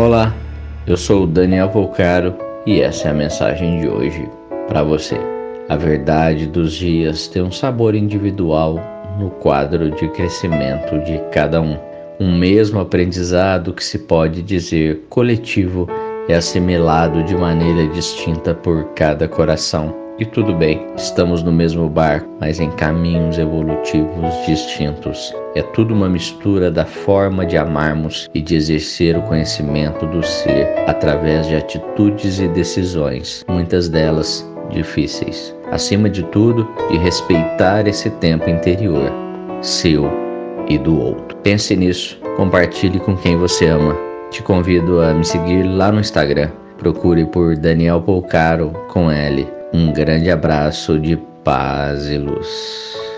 Olá, eu sou o Daniel Volcaro e essa é a mensagem de hoje para você. A verdade dos dias tem um sabor individual no quadro de crescimento de cada um. Um mesmo aprendizado que se pode dizer coletivo é assimilado de maneira distinta por cada coração. E tudo bem, estamos no mesmo barco, mas em caminhos evolutivos distintos. É tudo uma mistura da forma de amarmos e de exercer o conhecimento do ser através de atitudes e decisões, muitas delas difíceis. Acima de tudo, de respeitar esse tempo interior, seu e do outro. Pense nisso, compartilhe com quem você ama. Te convido a me seguir lá no Instagram. Procure por Daniel Polcaro com L um grande abraço de paz e luz.